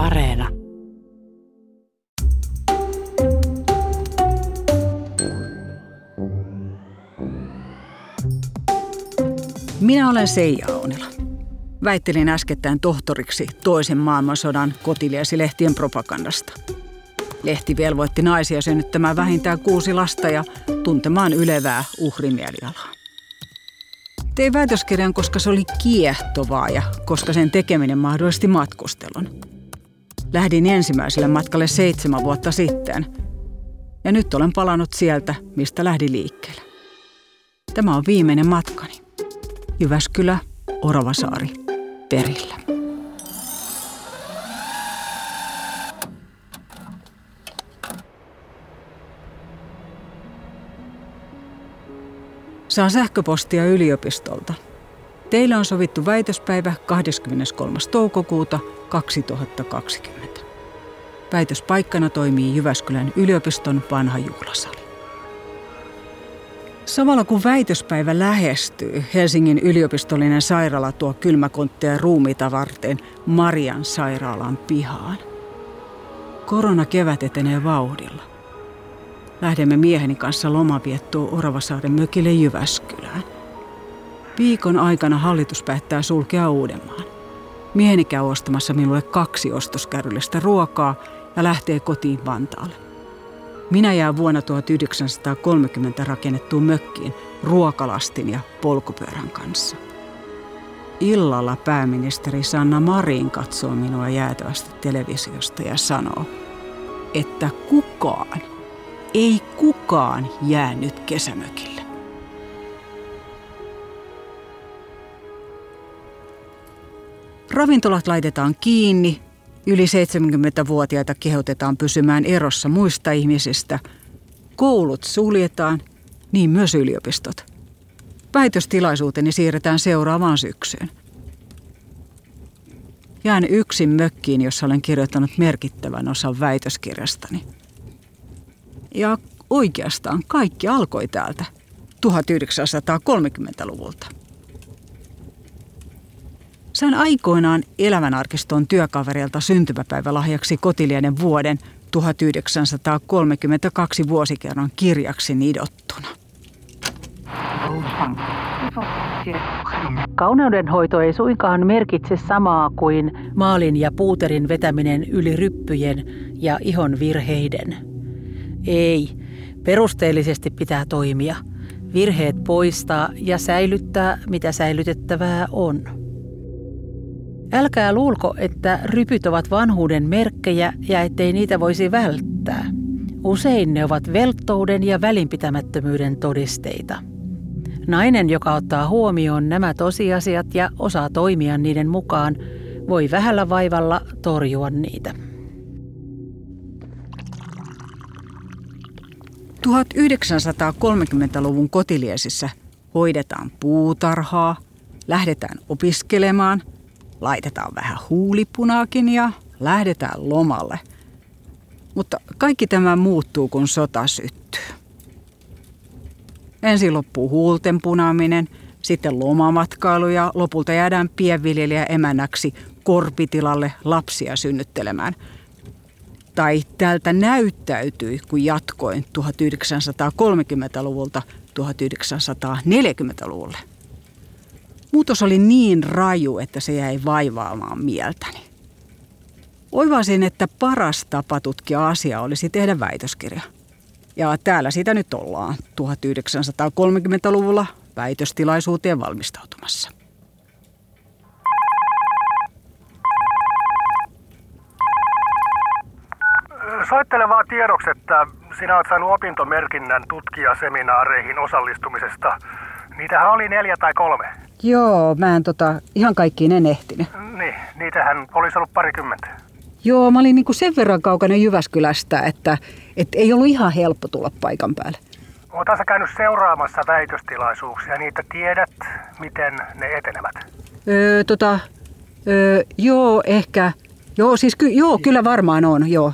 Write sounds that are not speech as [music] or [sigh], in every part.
Areena. Minä olen Seija Aunila. Väittelin äskettäin tohtoriksi toisen maailmansodan kotiliesilehtien propagandasta. Lehti velvoitti naisia synnyttämään vähintään kuusi lasta ja tuntemaan ylevää uhrimielialaa. Tein väitöskirjan, koska se oli kiehtovaa ja koska sen tekeminen mahdollisti matkustelun. Lähdin ensimmäiselle matkalle seitsemän vuotta sitten. Ja nyt olen palannut sieltä, mistä lähdin liikkeelle. Tämä on viimeinen matkani. Jyväskylä, Oravasaari, perillä. Saan sähköpostia yliopistolta. Teillä on sovittu väitöspäivä 23. toukokuuta 2020. Väitöspaikkana toimii Jyväskylän yliopiston vanha juhlasali. Samalla kun väitöspäivä lähestyy, Helsingin yliopistollinen sairaala tuo kylmäkontteja ruumiita varten Marian sairaalan pihaan. Korona kevät etenee vauhdilla. Lähdemme mieheni kanssa lomaviettoon Oravasaaren mökille Jyväskylään. Viikon aikana hallitus päättää sulkea Uudenmaan. Mieheni käy ostamassa minulle kaksi ostoskärryllistä ruokaa ja lähtee kotiin Vantaalle. Minä jään vuonna 1930 rakennettuun mökkiin ruokalastin ja polkupyörän kanssa. Illalla pääministeri Sanna Marin katsoo minua jäätävästi televisiosta ja sanoo, että kukaan, ei kukaan jää nyt kesämökille. Ravintolat laitetaan kiinni, Yli 70-vuotiaita kehotetaan pysymään erossa muista ihmisistä. Koulut suljetaan, niin myös yliopistot. Väitöstilaisuuteni siirretään seuraavaan syksyyn. Jään yksin mökkiin, jossa olen kirjoittanut merkittävän osan väitöskirjastani. Ja oikeastaan kaikki alkoi täältä 1930-luvulta. Sain aikoinaan elämänarkiston työkaverilta syntymäpäivälahjaksi kotilienen vuoden 1932 vuosikerran kirjaksi nidottuna. Kauneudenhoito ei suinkaan merkitse samaa kuin maalin ja puuterin vetäminen yli ryppyjen ja ihon virheiden. Ei, perusteellisesti pitää toimia. Virheet poistaa ja säilyttää, mitä säilytettävää on. Älkää luulko, että rypyt ovat vanhuuden merkkejä ja ettei niitä voisi välttää. Usein ne ovat velttouden ja välinpitämättömyyden todisteita. Nainen, joka ottaa huomioon nämä tosiasiat ja osaa toimia niiden mukaan, voi vähällä vaivalla torjua niitä. 1930-luvun kotiliesissä hoidetaan puutarhaa, lähdetään opiskelemaan – laitetaan vähän huulipunaakin ja lähdetään lomalle. Mutta kaikki tämä muuttuu, kun sota syttyy. Ensin loppuu huulten punaaminen, sitten lomamatkailu ja lopulta jäädään pienviljelijä emännäksi korpitilalle lapsia synnyttelemään. Tai tältä näyttäytyi, kun jatkoin 1930-luvulta 1940-luvulle. Muutos oli niin raju, että se jäi vaivaamaan mieltäni. Oivasin, että paras tapa tutkia asiaa olisi tehdä väitöskirja. Ja täällä sitä nyt ollaan 1930-luvulla väitöstilaisuuteen valmistautumassa. Soittelevaa tiedoksi, että sinä olet saanut opintomerkinnän tutkijaseminaareihin osallistumisesta. Niitähän oli neljä tai kolme. Joo, mä en tota, ihan kaikkiin en ehtinyt. Niin, niitähän olisi ollut parikymmentä. Joo, mä olin niinku sen verran kaukana Jyväskylästä, että et ei ollut ihan helppo tulla paikan päälle. Oletko sä käynyt seuraamassa väitöstilaisuuksia, niitä tiedät, miten ne etenevät? Öö, tota, öö, joo, ehkä. Joo, siis ky- joo, kyllä varmaan on, joo.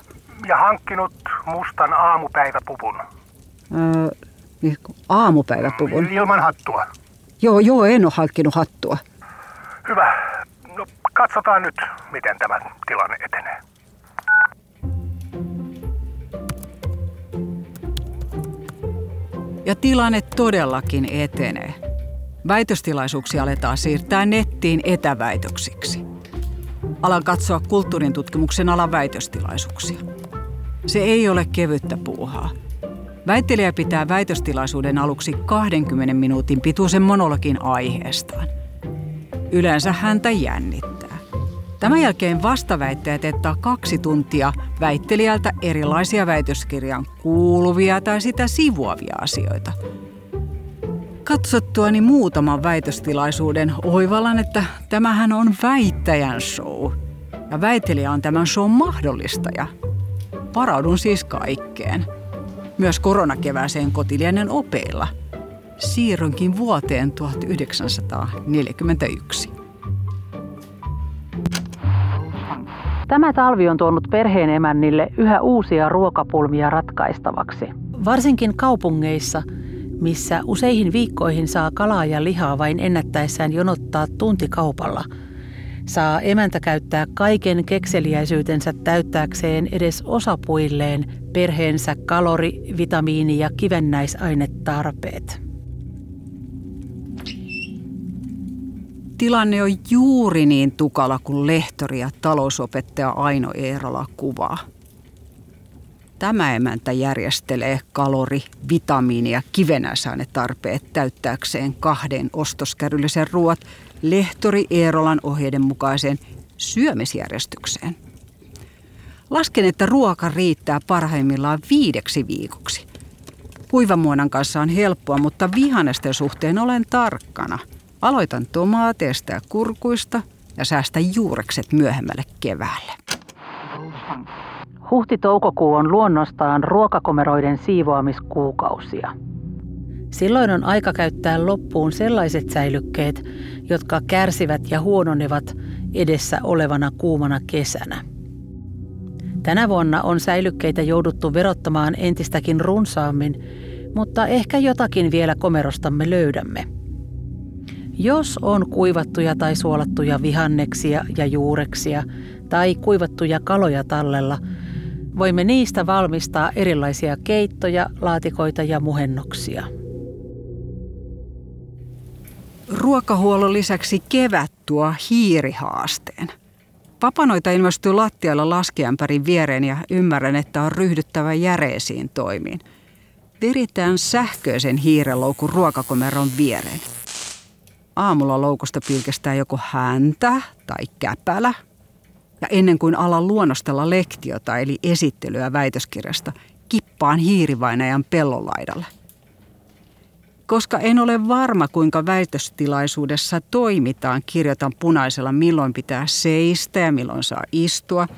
Ja hankkinut mustan aamupäiväpuvun. Öö, niin, aamupäiväpuvun? Ilman hattua. Joo, joo, en ole hankkinut hattua. Hyvä. No, katsotaan nyt, miten tämä tilanne etenee. Ja tilanne todellakin etenee. Väitöstilaisuuksia aletaan siirtää nettiin etäväitöksiksi. Alan katsoa kulttuurin tutkimuksen alan väitöstilaisuuksia. Se ei ole kevyttä puuhaa. Väittelijä pitää väitöstilaisuuden aluksi 20 minuutin pituisen monologin aiheestaan. Yleensä häntä jännittää. Tämän jälkeen vastaväittäjä teettää kaksi tuntia väittelijältä erilaisia väitöskirjan kuuluvia tai sitä sivuavia asioita. Katsottuani muutaman väitöstilaisuuden oivallan, että tämähän on väittäjän show. Ja väittelijä on tämän show mahdollistaja. Varaudun siis kaikkeen. Myös koronakevääseen kotilienen opeilla. Siirronkin vuoteen 1941. Tämä talvi on tuonut perheen emännille yhä uusia ruokapulmia ratkaistavaksi. Varsinkin kaupungeissa, missä useihin viikkoihin saa kalaa ja lihaa vain ennättäessään jonottaa tuntikaupalla, saa emäntä käyttää kaiken kekseliäisyytensä täyttääkseen edes osapuilleen perheensä kalori-, vitamiini- ja kivennäisainetarpeet. Tilanne on juuri niin tukala kuin lehtori ja talousopettaja Aino Eerola kuvaa. Tämä emäntä järjestelee kalori, vitamiini- ja kivenäisainetarpeet täyttääkseen kahden ostoskärryllisen ruoat lehtori Eerolan ohjeiden mukaiseen syömisjärjestykseen. Lasken, että ruoka riittää parhaimmillaan viideksi viikoksi. Kuivamuonan kanssa on helppoa, mutta vihannesten suhteen olen tarkkana – Aloitan tomaateista ja kurkuista ja säästän juurekset myöhemmälle keväälle. Huhti-toukokuu on luonnostaan ruokakomeroiden siivoamiskuukausia. Silloin on aika käyttää loppuun sellaiset säilykkeet, jotka kärsivät ja huononevat edessä olevana kuumana kesänä. Tänä vuonna on säilykkeitä jouduttu verottamaan entistäkin runsaammin, mutta ehkä jotakin vielä komerostamme löydämme – jos on kuivattuja tai suolattuja vihanneksia ja juureksia tai kuivattuja kaloja tallella, voimme niistä valmistaa erilaisia keittoja, laatikoita ja muhennoksia. Ruokahuollon lisäksi kevät tuo hiirihaasteen. Papanoita ilmestyy lattialla laskiämpärin viereen ja ymmärrän, että on ryhdyttävä järeisiin toimiin. Viritään sähköisen hiireloukun ruokakomeron viereen aamulla loukusta pilkestää joko häntä tai käpälä. Ja ennen kuin alan luonnostella lektiota eli esittelyä väitöskirjasta, kippaan hiirivainajan pellolaidalle. Koska en ole varma, kuinka väitöstilaisuudessa toimitaan, kirjoitan punaisella, milloin pitää seistä ja milloin saa istua,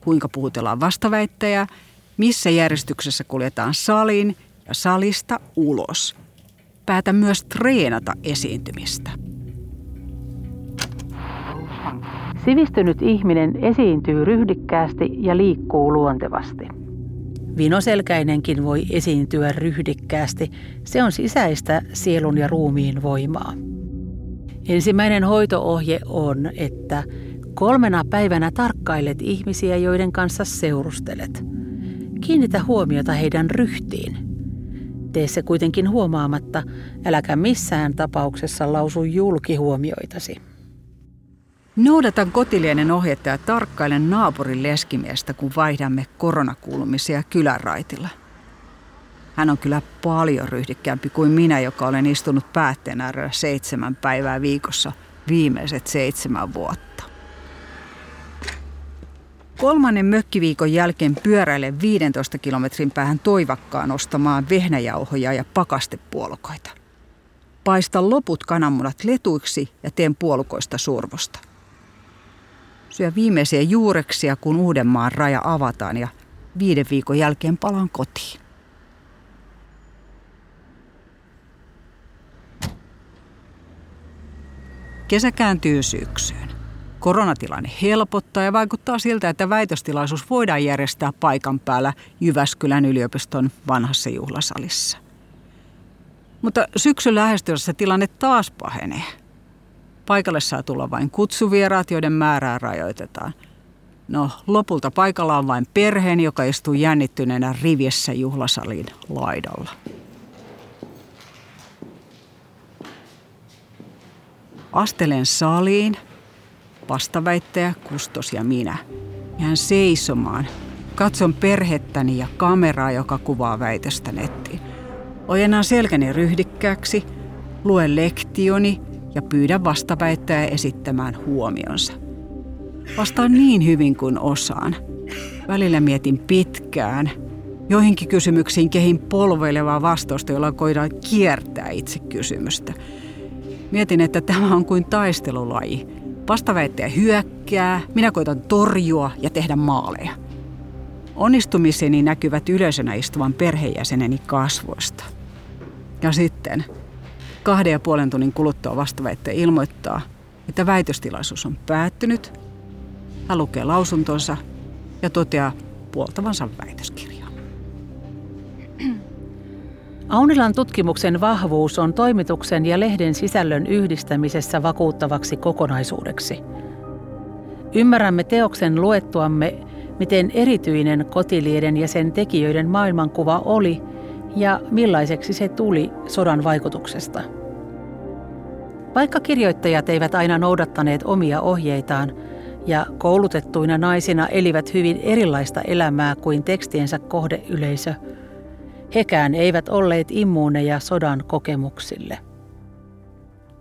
kuinka puhutellaan vastaväittäjää, missä järjestyksessä kuljetaan saliin ja salista ulos. Päätän myös treenata esiintymistä. Sivistynyt ihminen esiintyy ryhdikkäästi ja liikkuu luontevasti. Vinoselkäinenkin voi esiintyä ryhdikkäästi. Se on sisäistä sielun ja ruumiin voimaa. Ensimmäinen hoitoohje on, että kolmena päivänä tarkkailet ihmisiä, joiden kanssa seurustelet. Kiinnitä huomiota heidän ryhtiin. Tee se kuitenkin huomaamatta, äläkä missään tapauksessa lausu julkihuomioitasi. Noudatan kotilienen ohjetta ja tarkkailen naapurin leskimiestä, kun vaihdamme koronakulmisia kyläraitilla. Hän on kyllä paljon ryhdikkäämpi kuin minä, joka olen istunut päätteen äärellä seitsemän päivää viikossa viimeiset seitsemän vuotta. Kolmannen mökkiviikon jälkeen pyöräilen 15 kilometrin päähän toivakkaan ostamaan vehnäjauhoja ja pakastepuolukoita. Paistan loput kananmunat letuiksi ja teen puolukoista survosta syö viimeisiä juureksia, kun Uudenmaan raja avataan ja viiden viikon jälkeen palaan kotiin. Kesä kääntyy syksyyn. Koronatilanne helpottaa ja vaikuttaa siltä, että väitöstilaisuus voidaan järjestää paikan päällä Jyväskylän yliopiston vanhassa juhlasalissa. Mutta syksyn lähestyessä tilanne taas pahenee. Paikalle saa tulla vain kutsuvieraat, joiden määrää rajoitetaan. No, lopulta paikalla on vain perheen, joka istuu jännittyneenä riviessä juhlasalin laidalla. Astelen saliin, vastaväittäjä, kustos ja minä. Jään seisomaan. Katson perhettäni ja kameraa, joka kuvaa väitöstä nettiin. Ojennan selkäni ryhdikkääksi, luen lektioni ja pyydän vastaväittäjää esittämään huomionsa. Vastaan niin hyvin kuin osaan. Välillä mietin pitkään. Joihinkin kysymyksiin kehin polveilevaa vastausta, jolla koidaan kiertää itse kysymystä. Mietin, että tämä on kuin taistelulaji. Vastaväittäjä hyökkää, minä koitan torjua ja tehdä maaleja. Onnistumiseni näkyvät yleisönä istuvan perheenjäseneni kasvoista. Ja sitten kahden ja puolen tunnin kuluttua vastaväittäjä ilmoittaa, että väitöstilaisuus on päättynyt. Hän lukee lausuntonsa ja toteaa puoltavansa väitöskirjaa. [clears throat] Aunilan tutkimuksen vahvuus on toimituksen ja lehden sisällön yhdistämisessä vakuuttavaksi kokonaisuudeksi. Ymmärrämme teoksen luettuamme, miten erityinen kotilieden ja sen tekijöiden maailmankuva oli ja millaiseksi se tuli sodan vaikutuksesta. Vaikka kirjoittajat eivät aina noudattaneet omia ohjeitaan ja koulutettuina naisina elivät hyvin erilaista elämää kuin tekstiensä kohdeyleisö – Hekään eivät olleet immuuneja sodan kokemuksille.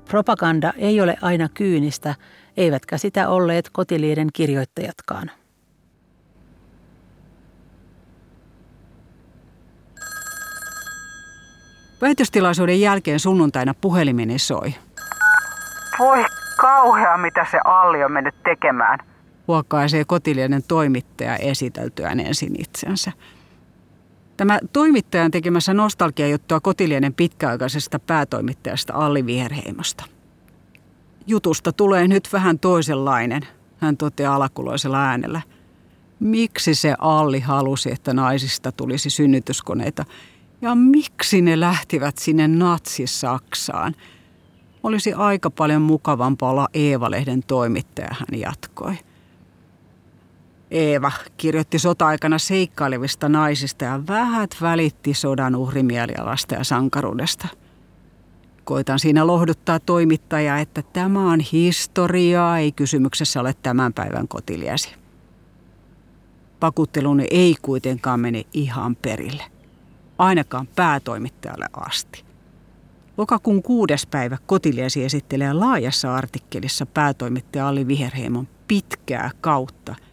Propaganda ei ole aina kyynistä, eivätkä sitä olleet kotilieden kirjoittajatkaan. Väitöstilaisuuden jälkeen sunnuntaina puhelimeni soi. Voi kauhea, mitä se Alli on mennyt tekemään. Huokaisee kotilieden toimittaja esiteltyään ensin itsensä. Tämä toimittajan tekemässä nostalgiajuttua kotilienen pitkäaikaisesta päätoimittajasta Alli Viherheimosta. Jutusta tulee nyt vähän toisenlainen, hän toteaa alakuloisella äänellä. Miksi se Alli halusi, että naisista tulisi synnytyskoneita ja miksi ne lähtivät sinne natsi-Saksaan? Olisi aika paljon mukavampaa olla Eeva-lehden toimittaja, hän jatkoi. Eeva kirjoitti sota-aikana seikkailevista naisista ja vähät välitti sodan uhrimielialasta ja sankaruudesta. Koitan siinä lohduttaa toimittajaa, että tämä on historiaa, ei kysymyksessä ole tämän päivän kotiliesi. Pakutteluni ei kuitenkaan mene ihan perille, ainakaan päätoimittajalle asti. Lokakuun kuudes päivä kotiliesi esittelee laajassa artikkelissa päätoimittaja Ali Viherheimon pitkää kautta –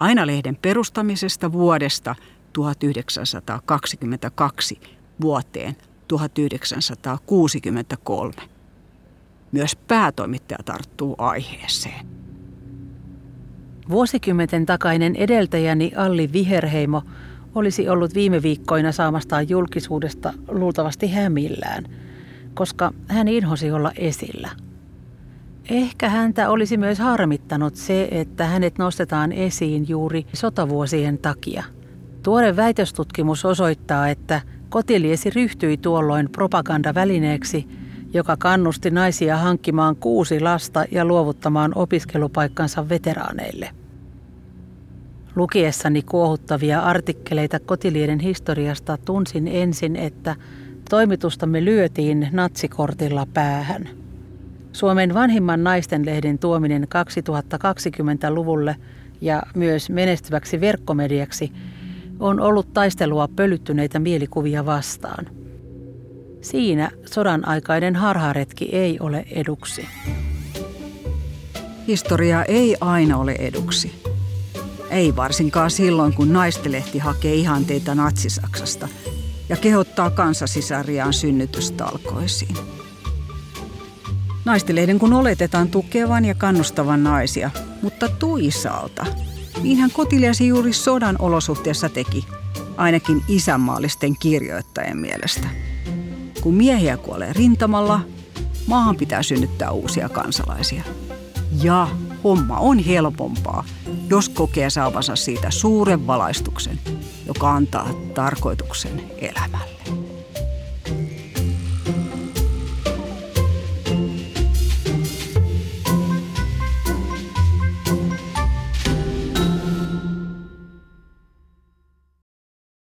aina lehden perustamisesta vuodesta 1922 vuoteen 1963. Myös päätoimittaja tarttuu aiheeseen. Vuosikymmenten takainen edeltäjäni Alli Viherheimo olisi ollut viime viikkoina saamastaan julkisuudesta luultavasti hämillään, koska hän inhosi olla esillä – Ehkä häntä olisi myös harmittanut se, että hänet nostetaan esiin juuri sotavuosien takia. Tuore väitöstutkimus osoittaa, että kotiliesi ryhtyi tuolloin propagandavälineeksi, joka kannusti naisia hankkimaan kuusi lasta ja luovuttamaan opiskelupaikkansa veteraaneille. Lukiessani kuohuttavia artikkeleita kotilieden historiasta tunsin ensin, että toimitustamme lyötiin natsikortilla päähän – Suomen vanhimman naistenlehden tuominen 2020-luvulle ja myös menestyväksi verkkomediaksi on ollut taistelua pölyttyneitä mielikuvia vastaan. Siinä sodan aikainen harharetki ei ole eduksi. Historia ei aina ole eduksi. Ei varsinkaan silloin, kun naistelehti hakee ihanteita natsisaksasta ja kehottaa kansasisariaan synnytystalkoisiin. Naistilehden kun oletetaan tukevan ja kannustavan naisia, mutta toisaalta, niinhän kotiliasi juuri sodan olosuhteessa teki, ainakin isänmaallisten kirjoittajien mielestä. Kun miehiä kuolee rintamalla, maahan pitää synnyttää uusia kansalaisia. Ja homma on helpompaa, jos kokee saavansa siitä suuren valaistuksen, joka antaa tarkoituksen elämälle.